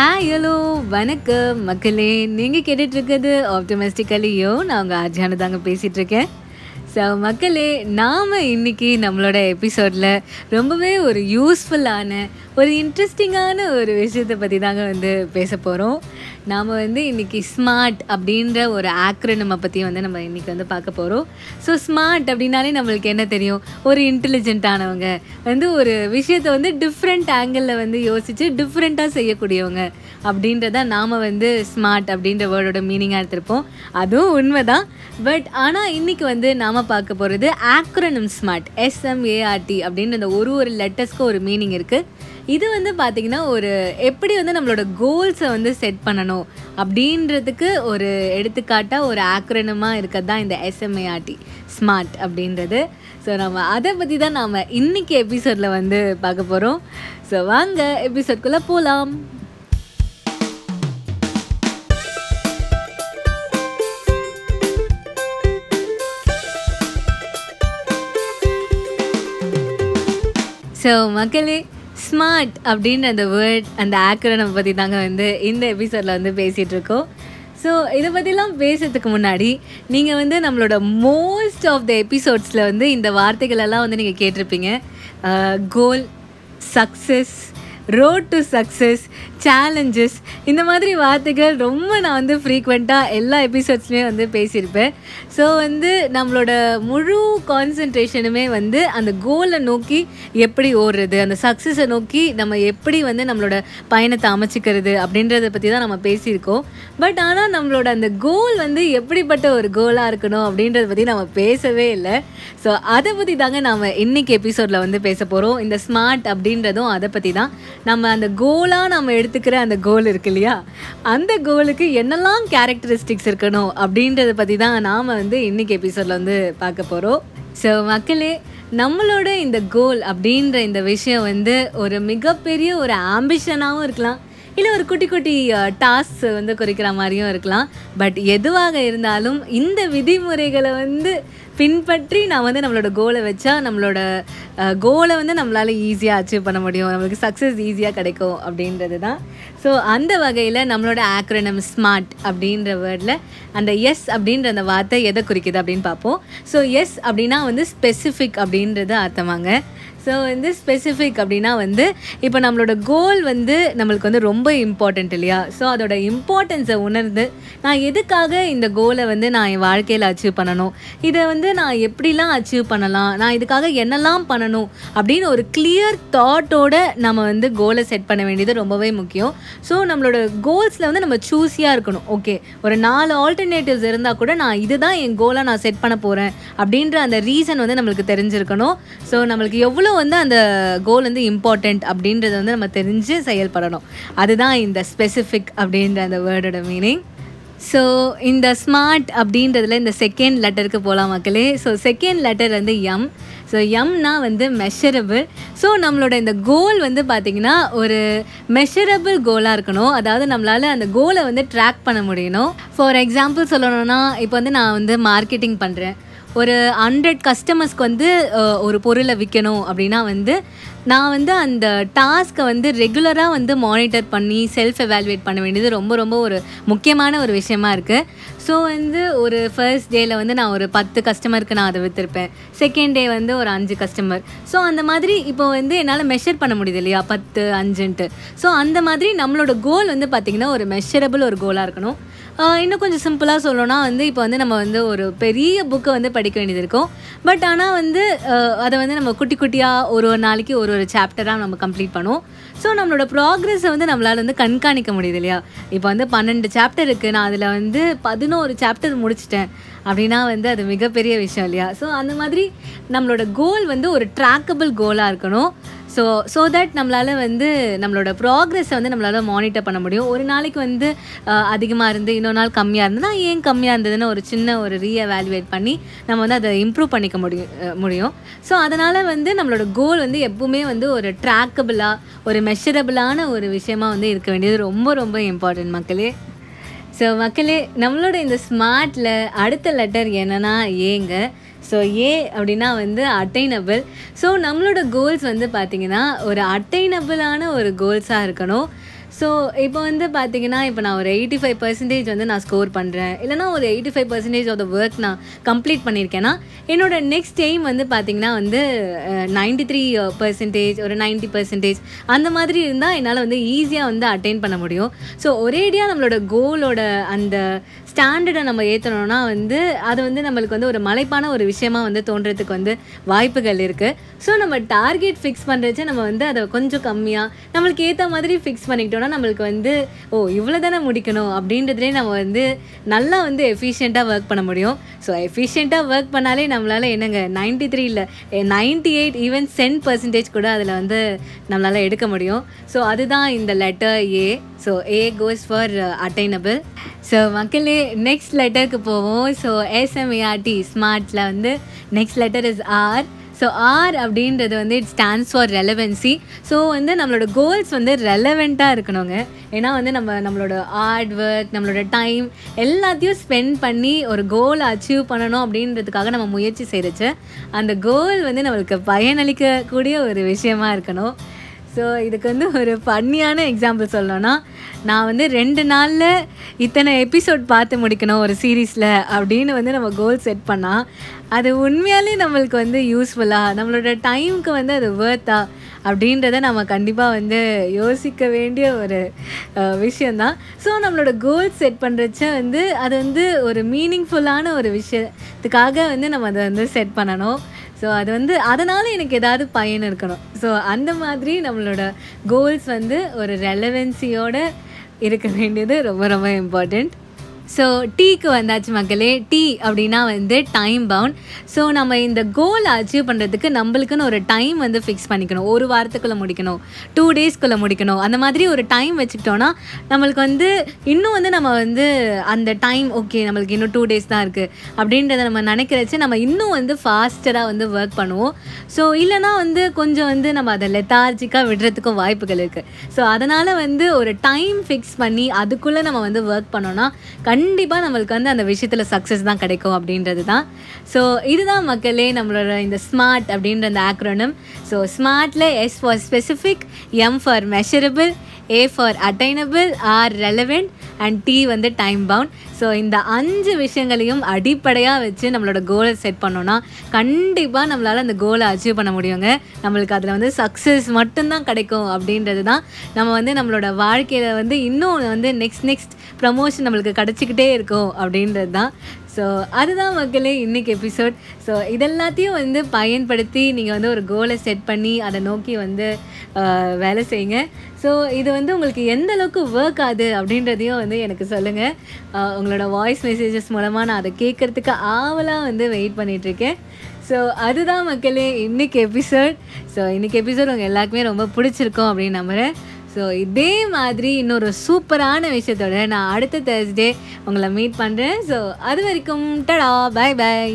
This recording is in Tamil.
ஹாய் ஹலோ வணக்கம் மக்களே. நீங்கள் கேட்டுட்ருக்கிறது ஆப்டமிஸ்டிக்கலியோ நான் உங்கள் ஆஜானு தாங்க பேசிகிட்ருக்கேன் ஸோ மக்களே நாம் இன்னைக்கு நம்மளோட எபிசோடில் ரொம்பவே ஒரு யூஸ்ஃபுல்லான ஒரு இன்ட்ரெஸ்டிங்கான ஒரு விஷயத்தை பற்றி தாங்க வந்து பேச போகிறோம் நாம் வந்து இன்றைக்கி ஸ்மார்ட் அப்படின்ற ஒரு ஆக்ரனமை பற்றி வந்து நம்ம இன்றைக்கி வந்து பார்க்க போகிறோம் ஸோ ஸ்மார்ட் அப்படின்னாலே நம்மளுக்கு என்ன தெரியும்? ஒரு இன்டெலிஜென்ட்டானவங்க வந்து ஒரு விஷயத்தை வந்து டிஃப்ரெண்ட் ஆங்கிளில் வந்து யோசித்து டிஃப்ரெண்ட்டாக செய்யக்கூடியவங்க. அப்படின்றத நாம் வந்து ஸ்மார்ட் அப்படின்ற வேர்டோட மீனிங்காக எடுத்திருப்போம். அதுவும் உண்மை தான் பட் ஆனால் இன்றைக்கி வந்து நாம் பார்க்க போகிறது ஆக்ரனம் ஸ்மார்ட் எஸ்எம்ஏஆர்டி அப்படின்ற அந்த ஒரு ஒரு லெட்டர்ஸ்க்கு ஒரு மீனிங் இருக்குது இது வந்து பார்த்திங்கன்னா ஒரு எப்படி வந்து நம்மளோட கோல்ஸை வந்து செட் பண்ணணும் அப்படின்றதுக்கு ஒரு எடுத்துக்காட்டாக ஒரு ஆக்ரனமாக இருக்கிறது தான் இந்த எஸ்எம்ஏஆர்டி ஸ்மார்ட் அப்படின்றது. ஸோ நம்ம அதை பற்றி தான் நாம் இன்றைக்கி எபிசோடில் வந்து பார்க்க போகிறோம் ஸோ வாங்க எபிசோட்குள்ளே போகலாம் ஸோ மக்களே ஸ்மார்ட் அப்படின்ற அந்த வேர்ட் அந்த ஆக்ரனம் பற்றி தாங்க வந்து இந்த எபிசோடில் வந்து பேசிகிட்ருக்கோம் ஸோ இதை பற்றிலாம் பேசுறதுக்கு முன்னாடி நீங்கள் வந்து நம்மளோட மோஸ்ட் ஆஃப் த எபிசோட்ஸில் வந்து இந்த வார்த்தைகளெல்லாம் வந்து நீங்கள் கேட்டிருப்பீங்க. Goal success road to success challenges இந்த மாதிரி வார்த்தைகள் ரொம்ப நான் வந்து ஃப்ரீக்வெண்ட்டாக எல்லா எபிசோட்ஸ்லேயும் வந்து பேசியிருப்பேன். ஸோ வந்து நம்மளோட முழு கான்சன்ட்ரேஷனுமே வந்து அந்த கோலை நோக்கி எப்படி ஓடுறது அந்த சக்ஸஸை நோக்கி நம்ம எப்படி வந்து நம்மளோட பயணத்தை அமைச்சிக்கிறது அப்படின்றத பற்றி தான் நம்ம பேசியிருக்கோம். பட் ஆனால் நம்மளோட அந்த கோல் வந்து எப்படிப்பட்ட ஒரு கோலாக இருக்கணும் அப்படின்றத பற்றி நம்ம பேசவே இல்லை. ஸோ அதை பற்றி தாங்க நாம் இன்னைக்கு எபிசோடில் வந்து பேச போகிறோம் இந்த ஸ்மார்ட் அப்படின்றதும் அதை பற்றி தான். நம்ம அந்த கோலாக நம்ம எடுத்து எடுத்துக்கிற அந்த கோல் இருக்கு இல்லையா? அந்த கோலுக்கு என்னெல்லாம் கேரக்டரிஸ்டிக்ஸ் இருக்கணும் அப்படின்றத பற்றி தான் நாம் வந்து இன்னைக்கு எபிசோடில் வந்து பார்க்க போகிறோம் ஸோ மக்களே நம்மளோட இந்த கோல் அப்படின்ற இந்த விஷயம் வந்து ஒரு மிகப்பெரிய ஒரு ஆம்பிஷனாகவும் இருக்கலாம். இல்லை ஒரு குட்டி குட்டி டாஸ்க் வந்து குறைக்கிற மாதிரியும் இருக்கலாம். பட் எதுவாக இருந்தாலும் இந்த விதிமுறைகளை வந்து பின்பற்றி நான் வந்து நம்மளோட கோலை வச்சா நம்மளோட கோலை வந்து நம்மளால் ஈஸியாக அச்சீவ் பண்ண முடியும். நம்மளுக்கு சக்ஸஸ் ஈஸியாக கிடைக்கும் அப்படின்றது தான் ஸோ அந்த வகையில் நம்மளோட ஆக்ரனம் ஸ்மார்ட் அப்படின்ற வேர்டில் அந்த எஸ் அப்படின்ற அந்த வார்த்தை எதை குறிக்குது அப்படின்னு பார்ப்போம். ஸோ எஸ் அப்படின்னா வந்து ஸ்பெசிஃபிக் அப்படின்றது அர்த்தமாங்க. ஸோ வந்து ஸ்பெசிஃபிக் அப்படின்னா வந்து இப்போ நம்மளோட கோல் வந்து நம்மளுக்கு வந்து ரொம்ப இம்பார்ட்டண்ட் இல்லையா? ஸோ அதோட இம்பார்ட்டன்ஸை உணர்ந்து நான் எதுக்காக இந்த கோலை வந்து நான் என் வாழ்க்கையில் அச்சீவ் பண்ணணும்? இதை வந்து நான் எப்படிலாம் அச்சீவ் பண்ணலாம்? நான் இதுக்காக என்னெல்லாம் பண்ணணும்? அப்படின்னு ஒரு கிளியர் தாட்டோட நம்ம வந்து கோலை செட் பண்ண வேண்டியது ரொம்பவே முக்கியம். ஸோ நம்மளோட கோல்ஸில் வந்து நம்ம சூஸியாக இருக்கணும். ஓகே ஒரு நாலு ஆல்டர்னேட்டிவ்ஸ் இருந்தால் கூட நான் இதுதான் என் கோலை நான் செட் பண்ண போகிறேன் அப்படின்ற அந்த ரீசன் வந்து நம்மளுக்கு தெரிஞ்சிருக்கணும். ஸோ நம்மளுக்கு எவ்வளோ வந்து அந்த கோல் வந்து இம்பார்ட்டண்ட் அப்படின்றத வந்து நம்ம தெரிஞ்சு செயல்படணும். அதுதான் இந்த ஸ்பெசிஃபிக் அப்படின்ற அந்த வேர்டோட மீனிங் ஸோ இந்த ஸ்மார்ட் அப்படின்றதுல இந்த செகண்ட் லெட்டருக்கு போகலாம் மக்களே. ஸோ செகண்ட் லெட்டர் வந்து எம் ஸோ எம்னா வந்து மெஷரபிள் ஸோ நம்மளோட இந்த கோல் வந்து பார்த்திங்கன்னா ஒரு மெஷரபிள் கோலாக இருக்கணும். அதாவது நம்மளால் அந்த கோலை வந்து ட்ராக் பண்ண முடியணும். ஃபார் எக்ஸாம்பிள் சொல்லணும்னா இப்போ வந்து நான் வந்து மார்க்கெட்டிங் பண்ணுறேன் ஒரு ஹண்ட்ரட் கஸ்டமர்ஸ்க்கு வந்து ஒரு பொருளை விற்கணும் அப்படின்னா வந்து நான் வந்து அந்த டாஸ்க்கை வந்து ரெகுலராக வந்து மானிட்டர் பண்ணி செல்ஃப் எவாலுவேட் பண்ண வேண்டியது ரொம்ப ரொம்ப ஒரு முக்கியமான ஒரு விஷயமா இருக்குது ஸோ வந்து ஒரு ஃபர்ஸ்ட் டேயில் வந்து நான் ஒரு பத்து கஸ்டமருக்கு நான் அதை விற்றுருப்பேன் செகண்ட் டே வந்து ஒரு அஞ்சு கஸ்டமர் ஸோ அந்த மாதிரி இப்போ வந்து என்னால் மெஷர் பண்ண முடியுது இல்லையா? பத்து அஞ்சுன்ட்டு. ஸோ அந்த மாதிரி நம்மளோட கோல் வந்து பார்த்திங்கன்னா ஒரு மெஷரபிள் ஒரு கோலாக இருக்கணும். இன்னும் கொஞ்சம் சிம்பிளாக சொல்லணும்னா வந்து இப்போ வந்து நம்ம வந்து ஒரு பெரிய புக்கை வந்து படிக்க வேண்டியது இருக்கும். பட் ஆனால் வந்து அதை வந்து நம்ம குட்டி குட்டியாக ஒரு ஒரு நாளைக்கு ஒரு ஒரு சாப்டராக நம்ம கம்ப்ளீட் பண்ணுவோம். ஸோ நம்மளோட ப்ராக்ரெஸை வந்து நம்மளால் வந்து கண்காணிக்க முடியுது இல்லையா? இப்போ வந்து பன்னெண்டு சாப்டர் இருக்குது நான் அதில் வந்து பதினோரு சாப்டர் முடிச்சிட்டேன். அப்படின்னா வந்து அது மிகப்பெரிய விஷயம் இல்லையா? ஸோ அந்த மாதிரி நம்மளோட கோல் வந்து ஒரு ட்ராக்கபிள் கோலாக இருக்கணும். ஸோ ஸோ தட் நம்மளால் வந்து நம்மளோட ப்ராக்ரெஸை வந்து நம்மளால் மானிட்டர் பண்ண முடியும். ஒரு நாளைக்கு வந்து அதிகமாக இருந்து இன்னொரு நாள் கம்மியாக இருந்ததுன்னா ஏன் கம்மியாக இருந்ததுன்னு ஒரு சின்ன ஒரு ரீஎவாலுவேட் பண்ணி நம்ம வந்து அதை இம்ப்ரூவ் பண்ணிக்க முடியும் முடியும். ஸோ அதனால் வந்து நம்மளோட கோல் வந்து எப்பவுமே வந்து ஒரு ட்ராக்கபிளாக ஒரு மெஷரபிளான ஒரு விஷயமா வந்து இருக்க வேண்டியது ரொம்ப ரொம்ப இம்பார்ட்டன்ட் மக்களே. ஸோ மக்களே நம்மளோட இந்த ஸ்மார்ட்டில் அடுத்த லெட்டர் என்னன்னா ஏங்க? ஸோ ஏ அப்படின்னா வந்து அட்டைனபிள் ஸோ நம்மளோட கோல்ஸ் வந்து பார்த்திங்கன்னா ஒரு அட்டைனபிளான ஒரு கோல்ஸாக இருக்கணும். ஸோ இப்போ வந்து பார்த்தீங்கன்னா இப்போ நான் ஒரு எயிட்டி ஃபைவ் பர்சன்டேஜ் வந்து நான் ஸ்கோர் பண்ணுறேன் இல்லைனா ஒரு eighty five percentage of the work நான் கம்ப்ளீட் பண்ணியிருக்கேன்னா என்னோட நெக்ஸ்ட் எய்ம் வந்து பார்த்திங்கன்னா வந்து நைன்டி த்ரீ பர்சன்டேஜ் ஒரு நைன்ட்டி பர்சன்டேஜ் அந்த மாதிரி இருந்தால் என்னால் வந்து ஈஸியாக வந்து அட்டைன் பண்ண முடியும். ஸோ ஒரேடியாக நம்மளோட கோலோட அந்த ஸ்டாண்டர்டை நம்ம ஏற்றணும்னா வந்து அது வந்து நம்மளுக்கு வந்து ஒரு மலைப்பான ஒரு விஷயமாக வந்து தோன்றதுக்கு வந்து வாய்ப்புகள் இருக்குது ஸோ நம்ம டார்கெட் ஃபிக்ஸ் பண்ணுறச்ச நம்ம வந்து அதை கொஞ்சம் கம்மியாக நம்மளுக்கு ஏற்ற மாதிரி ஃபிக்ஸ் பண்ணிக்கிட்டோம் பண்ணிக்கிட்டோம்னா நம்மளுக்கு வந்து ஓ இவ்வளோ தானே முடிக்கணும் அப்படின்றதுலேயே நம்ம வந்து நல்லா வந்து எஃபிஷியண்ட்டாக ஒர்க் பண்ண முடியும். ஸோ எஃபிஷியண்ட்டாக ஒர்க் பண்ணாலே நம்மளால் என்னங்க நைன்டி த்ரீ இல்லை ninety eight even cent percentage கூட அதில் வந்து நம்மளால் எடுக்க முடியும். ஸோ அதுதான் இந்த letter A so A goes for attainable so மக்களே நெக்ஸ்ட் லெட்டருக்கு போவோம். ஸோ எஸ்எம்ஏஆர்டி ஸ்மார்ட்டில் வந்து next letter is R so R அப்படின்றது வந்து it stands for relevancy so வந்து நம்மளோட கோல்ஸ் வந்து ரெலவெண்ட்டாக இருக்கணுங்க. ஏன்னா வந்து நம்ம நம்மளோட ஹார்ட் ஒர்க் நம்மளோட டைம் எல்லாத்தையும் ஸ்பெண்ட் பண்ணி ஒரு கோல் அச்சீவ் பண்ணணும் அப்படின்றதுக்காக நம்ம முயற்சி செய்கிறச்சு அந்த கோல் வந்து நம்மளுக்கு பயனளிக்கக்கூடிய ஒரு விஷயமா இருக்கணும். ஸோ இதுக்கு வந்து ஒரு ஃபன்னியான எக்ஸாம்பிள் சொல்லணும்னா நான் வந்து ரெண்டு நாளில் இத்தனை எபிசோட் பார்த்து முடிக்கணும் ஒரு சீரீஸில் அப்படின்னு வந்து நம்ம கோல் செட் பண்ணால் அது உண்மையாலே நம்மளுக்கு வந்து யூஸ்ஃபுல்லாக நம்மளோட டைமுக்கு வந்து அது வேர்த்தா அப்படின்றத நம்ம கண்டிப்பாக வந்து யோசிக்க வேண்டிய ஒரு விஷயந்தான் ஸோ நம்மளோட கோல் செட் பண்ணுறச்ச வந்து அது வந்து ஒரு மீனிங்ஃபுல்லான ஒரு விஷயத்துக்காக வந்து நம்ம அதை வந்து செட் பண்ணணும். ஸோ அது வந்து அதனால் எனக்கு ஏதாவது பயன் இருக்கணும். ஸோ அந்த மாதிரி நம்மளோட கோல்ஸ் வந்து ஒரு ரெலவென்சியோட இருக்க வேண்டியது ரொம்ப ரொம்ப இம்பார்ட்டண்ட் ஸோ டீக்கு வந்தாச்சு மக்களே. டீ அப்படின்னா வந்து டைம் பவுண்ட் ஸோ நம்ம இந்த கோல் அச்சீவ் பண்ணுறதுக்கு நம்மளுக்குன்னு ஒரு டைம் வந்து ஃபிக்ஸ் பண்ணிக்கணும். ஒரு வாரத்துக்குள்ளே முடிக்கணும். டூ டேஸ்க்குள்ளே முடிக்கணும். அந்த மாதிரி ஒரு டைம் வச்சுக்கிட்டோன்னா நம்மளுக்கு வந்து இன்னும் வந்து நம்ம வந்து அந்த டைம் ஓகே நம்மளுக்கு இன்னும் டூ டேஸ் தான் இருக்குது அப்படின்றத நம்ம நினைக்கிறச்சு நம்ம இன்னும் வந்து ஃபாஸ்டராக வந்து ஒர்க் பண்ணுவோம். ஸோ இல்லைனா வந்து கொஞ்சம் வந்து நம்ம அதை லெத்தார்ஜிக்காக விடுறதுக்கும் வாய்ப்புகள் இருக்குது ஸோ அதனால் வந்து ஒரு டைம் ஃபிக்ஸ் பண்ணி அதுக்குள்ளே நம்ம வந்து ஒர்க் பண்ணோன்னா கண்டிப்பாக கண்டிப்பாக நம்மளுக்கு வந்து அந்த விஷயத்தில் சக்ஸஸ் தான் கிடைக்கும் அப்படின்றது தான் ஸோ இதுதான் மக்களே நம்மளோட இந்த ஸ்மார்ட் அப்படின்ற அந்த acronym so ஸ்மார்ட்டில் S for specific M for measurable A for attainable R relevant and T வந்து டைம் பவுண்ட் ஸோ இந்த அஞ்சு விஷயங்களையும் அடிப்படையாக வச்சு நம்மளோட கோலை செட் பண்ணோன்னா கண்டிப்பாக நம்மளால் அந்த கோலை அச்சீவ் பண்ண முடியுங்க. நம்மளுக்கு அதில் வந்து சக்ஸஸ் மட்டும்தான் கிடைக்கும் அப்படின்றது தான். நம்ம வந்து நம்மளோட வாழ்க்கையில் வந்து இன்னும் வந்து நெக்ஸ்ட் நெக்ஸ்ட் ப்ரமோஷன் நம்மளுக்கு கிடச்சிக்கிட்டே இருக்கும் அப்படின்றது தான். ஸோ அதுதான் மக்களே இன்றைக்கி எபிசோட் ஸோ இதெல்லாத்தையும் வந்து பயன்படுத்தி நீங்கள் வந்து ஒரு கோலை செட் பண்ணி அதை நோக்கி வந்து வேலை செய்யுங்க. ஸோ இது வந்து உங்களுக்கு எந்த அளவுக்கு ஒர்க் ஆகுது அப்படின்றதையும் வந்து எனக்கு சொல்லுங்கள் உங்களோட வாய்ஸ் மெசேஜஸ் மூலமாக நான் அதை கேட்குறதுக்கு ஆவலாக வந்து வெயிட் பண்ணிகிட்ருக்கேன் ஸோ அதுதான் மக்களே இன்றைக்கி எபிசோட் ஸோ இன்றைக்கி எபிசோட் உங்கள் எல்லாருக்குமே ரொம்ப பிடிச்சிருக்கும் அப்படின்னு நம்புகிறேன் ஸோ இதே மாதிரி இன்னொரு சூப்பரான விஷயத்தோட நான் அடுத்த தேர்ஸ்டே உங்களை மீட் பண்ணுறேன் ஸோ அது வரைக்கும் டடா பை பாய்